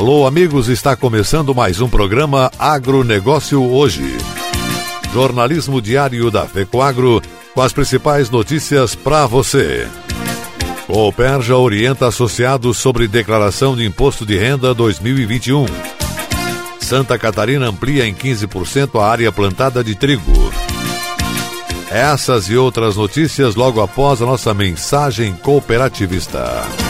Alô, amigos, está começando mais um programa Agronegócio Hoje. Jornalismo diário da FECOAGro com as principais notícias para você. Cooperja orienta associados sobre declaração de imposto de renda 2021. Santa Catarina amplia em 15% a área plantada de trigo. Essas e outras notícias logo após a nossa mensagem cooperativista.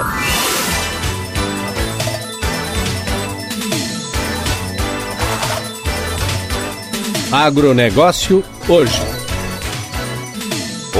Agronegócio hoje.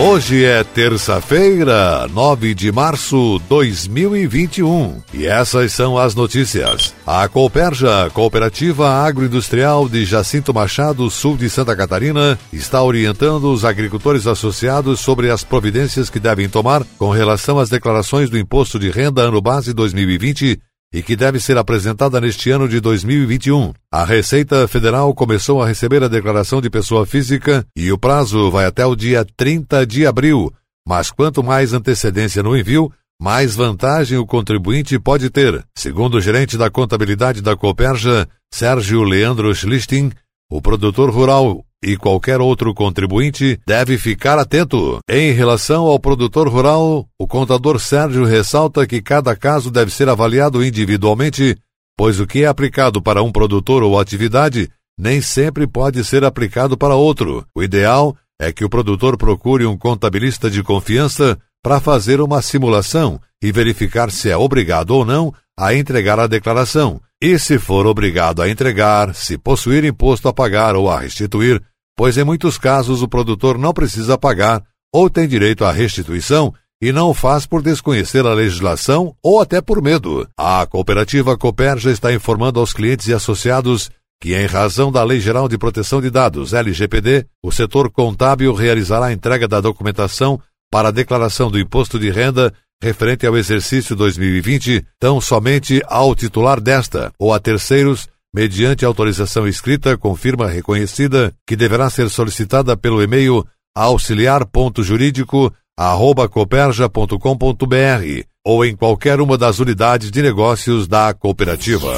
Hoje é terça-feira, 9 de março de 2021. E essas são as notícias. A Cooperja, Cooperativa Agroindustrial de Jacinto Machado, sul de Santa Catarina, está orientando os agricultores associados sobre as providências que devem tomar com relação às declarações do Imposto de Renda Ano Base 2020 e que deve ser apresentada neste ano de 2021. A Receita Federal começou a receber a declaração de pessoa física e o prazo vai até o dia 30 de abril. Mas quanto mais antecedência no envio, mais vantagem o contribuinte pode ter. Segundo o gerente da contabilidade da Coperja, Sérgio Leandro Schlichting, o produtor rural e qualquer outro contribuinte deve ficar atento. Em relação ao produtor rural, o contador Sérgio ressalta que cada caso deve ser avaliado individualmente, pois o que é aplicado para um produtor ou atividade nem sempre pode ser aplicado para outro. O ideal é que o produtor procure um contabilista de confiança para fazer uma simulação e verificar se é obrigado ou não a entregar a declaração. E se for obrigado a entregar, se possuir imposto a pagar ou a restituir, pois em muitos casos o produtor não precisa pagar ou tem direito à restituição e não o faz por desconhecer a legislação ou até por medo. A cooperativa Cooper já está informando aos clientes e associados que, em razão da Lei Geral de Proteção de Dados, LGPD, o setor contábil realizará a entrega da documentação para a declaração do imposto de renda referente ao exercício 2020, tão somente ao titular desta ou a terceiros mediante autorização escrita com firma reconhecida, que deverá ser solicitada pelo e-mail auxiliar.jurídico@coperja.com.br ou em qualquer uma das unidades de negócios da cooperativa.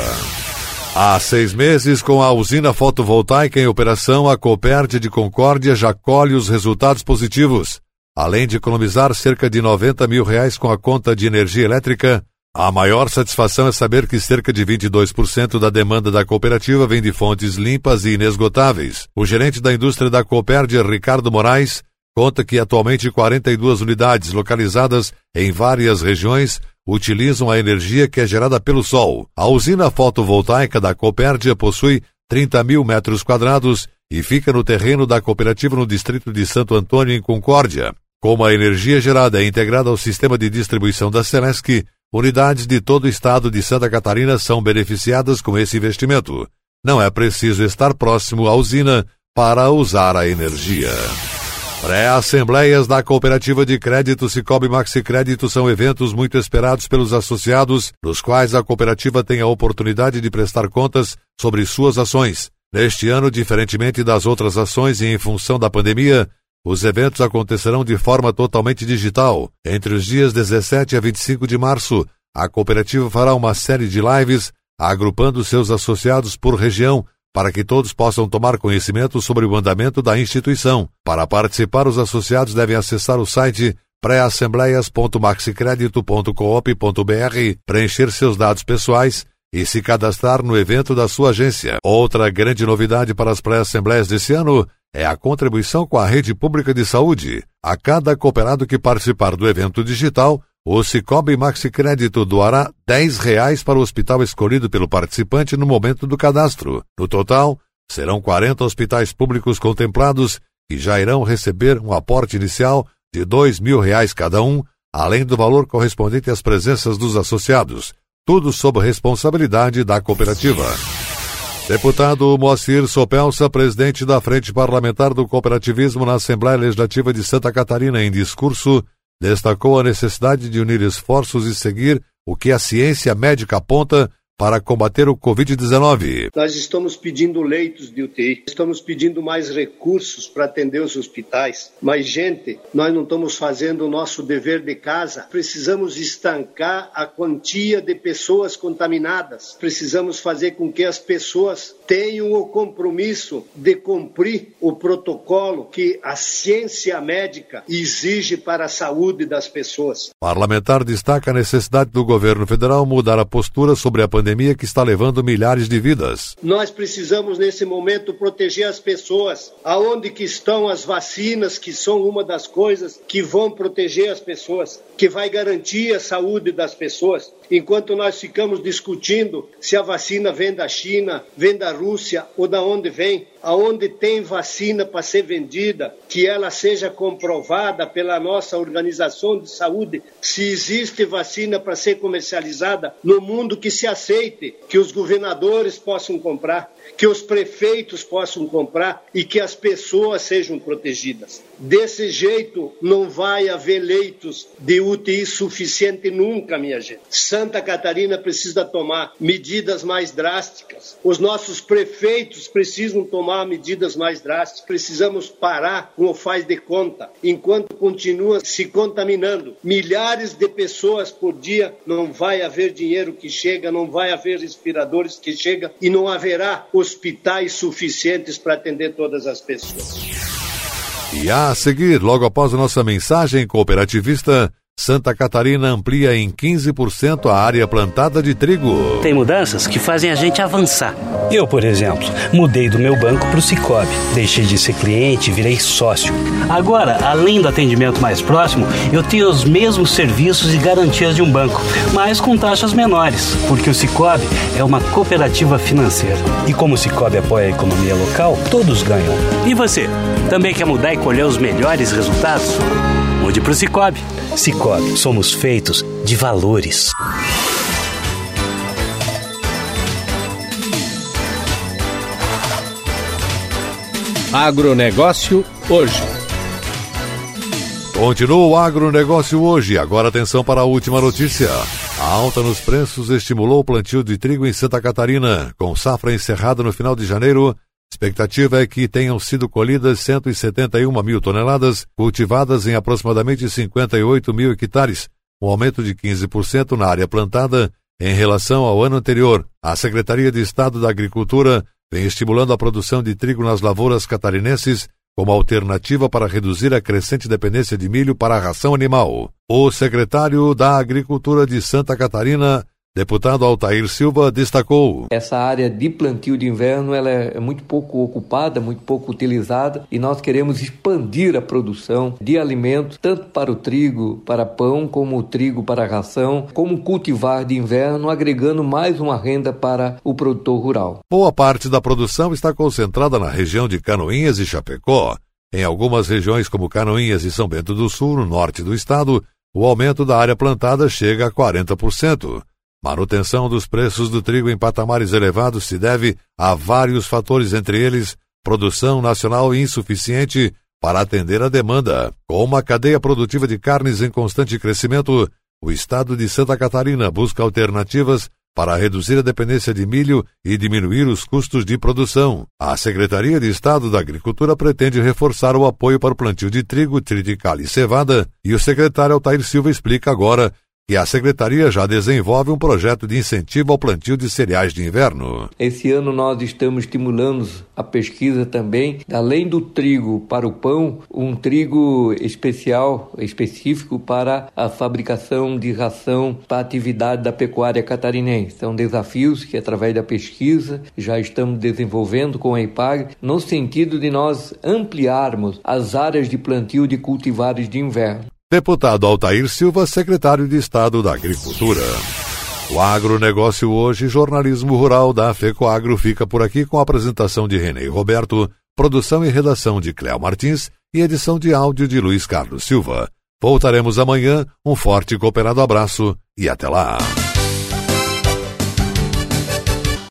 Há seis meses, com a usina fotovoltaica em operação, a Coperte de Concórdia já colhe os resultados positivos. Além de economizar cerca de 90 mil reais com a conta de energia elétrica, a maior satisfação é saber que cerca de 22% da demanda da cooperativa vem de fontes limpas e inesgotáveis. O gerente da indústria da Cooperdia, Ricardo Moraes, conta que atualmente 42 unidades localizadas em várias regiões utilizam a energia que é gerada pelo sol. A usina fotovoltaica da Copérdia possui 30 mil metros quadrados e fica no terreno da cooperativa no distrito de Santo Antônio, em Concórdia. Como a energia gerada é integrada ao sistema de distribuição da Celesc, Unidades de todo o estado de Santa Catarina são beneficiadas com esse investimento. Não é preciso estar próximo à usina para usar a energia. Pré-assembleias da Cooperativa de Crédito Cicobi Maxi Crédito são eventos muito esperados pelos associados, nos quais a cooperativa tem a oportunidade de prestar contas sobre suas ações. Neste ano, diferentemente das outras ações e em função da pandemia, os eventos acontecerão de forma totalmente digital. Entre os dias 17 a 25 de março, a cooperativa fará uma série de lives agrupando seus associados por região para que todos possam tomar conhecimento sobre o andamento da instituição. Para participar, os associados devem acessar o site pré-assembleias.maxicredito.coop.br, preencher seus dados pessoais e se cadastrar no evento da sua agência. Outra grande novidade para as pré-assembleias desse ano é a contribuição com a rede pública de saúde. A cada cooperado que participar do evento digital, o Cicobi Maxi Crédito doará R$ reais para o hospital escolhido pelo participante no momento do cadastro. No total, serão 40 hospitais públicos contemplados que já irão receber um aporte inicial de R$ mil reais cada um, além do valor correspondente às presenças dos associados, tudo sob responsabilidade da cooperativa. Deputado Moacir Sopelsa, presidente da Frente Parlamentar do Cooperativismo na Assembleia Legislativa de Santa Catarina, em discurso, destacou a necessidade de unir esforços e seguir o que a ciência médica aponta para combater o Covid-19. Nós estamos pedindo leitos de UTI, estamos pedindo mais recursos para atender os hospitais, mais gente. Nós não estamos fazendo o nosso dever de casa. Precisamos estancar a quantia de pessoas contaminadas. Precisamos fazer com que as pessoas tenham o compromisso de cumprir o protocolo que a ciência médica exige para a saúde das pessoas. O parlamentar destaca a necessidade do governo federal mudar a postura sobre a pandemia pandemia que está levando milhares de vidas. Nós precisamos nesse momento proteger as pessoas. Aonde que estão as vacinas, que são uma das coisas que vão proteger as pessoas, que vai garantir a saúde das pessoas. Enquanto nós ficamos discutindo se a vacina vem da China, vem da Rússia ou da onde vem, aonde tem vacina para ser vendida, que ela seja comprovada pela nossa organização de saúde, se existe vacina para ser comercializada no mundo que se que os governadores possam comprar, que os prefeitos possam comprar e que as pessoas sejam protegidas. Desse jeito, não vai haver leitos de UTI suficiente nunca, minha gente. Santa Catarina precisa tomar medidas mais drásticas. Os nossos prefeitos precisam tomar medidas mais drásticas. Precisamos parar com o faz de conta, enquanto continua se contaminando. Milhares de pessoas por dia, não vai haver dinheiro que chega, não vai haver respiradores que chega e não haverá hospitais suficientes para atender todas as pessoas. E a seguir, logo após a nossa mensagem cooperativista, Santa Catarina amplia em 15% a área plantada de trigo. Tem mudanças que fazem a gente avançar. Eu, por exemplo, mudei do meu banco para o Cicobi. Deixei de ser cliente e virei sócio. Agora, além do atendimento mais próximo, eu tenho os mesmos serviços e garantias de um banco, mas com taxas menores, porque o Cicobi é uma cooperativa financeira. E como o Cicobi apoia a economia local, todos ganham. E você, também quer mudar e colher os melhores resultados? Mude para o Cicobi. Cicobi, somos feitos de valores. Agronegócio hoje. Continua o agronegócio hoje. Agora atenção para a última notícia. A alta nos preços estimulou o plantio de trigo em Santa Catarina. Com safra encerrada no final de janeiro, expectativa é que tenham sido colhidas 171 mil toneladas, cultivadas em aproximadamente 58 mil hectares, um aumento de 15% na área plantada em relação ao ano anterior. A Secretaria de Estado da Agricultura vem estimulando a produção de trigo nas lavouras catarinenses como alternativa para reduzir a crescente dependência de milho para a ração animal. O secretário da Agricultura de Santa Catarina, Deputado Altair Silva destacou: Essa área de plantio de inverno ela é muito pouco ocupada, muito pouco utilizada e nós queremos expandir a produção de alimentos tanto para o trigo, para pão, como o trigo para ração, como cultivar de inverno, agregando mais uma renda para o produtor rural. Boa parte da produção está concentrada na região de Canoinhas e Chapecó. Em algumas regiões como Canoinhas e São Bento do Sul, no norte do estado, o aumento da área plantada chega a 40%. Manutenção dos preços do trigo em patamares elevados se deve a vários fatores, entre eles produção nacional insuficiente para atender a demanda. Com uma cadeia produtiva de carnes em constante crescimento, o estado de Santa Catarina busca alternativas para reduzir a dependência de milho e diminuir os custos de produção. A Secretaria de Estado da Agricultura pretende reforçar o apoio para o plantio de trigo, triticale e cevada, e o secretário Altair Silva explica agora que a Secretaria já desenvolve um projeto de incentivo ao plantio de cereais de inverno. Esse ano nós estamos estimulando a pesquisa também, além do trigo para o pão, um trigo especial, específico para a fabricação de ração para a atividade da pecuária catarinense. São desafios que, através da pesquisa, já estamos desenvolvendo com a IPAG, no sentido de nós ampliarmos as áreas de plantio de cultivares de inverno. Deputado Altair Silva, secretário de Estado da Agricultura. O agronegócio hoje, jornalismo rural da FECOAGro fica por aqui com a apresentação de René Roberto, produção e redação de Cléo Martins e edição de áudio de Luiz Carlos Silva. Voltaremos amanhã. Um forte e cooperado abraço e até lá.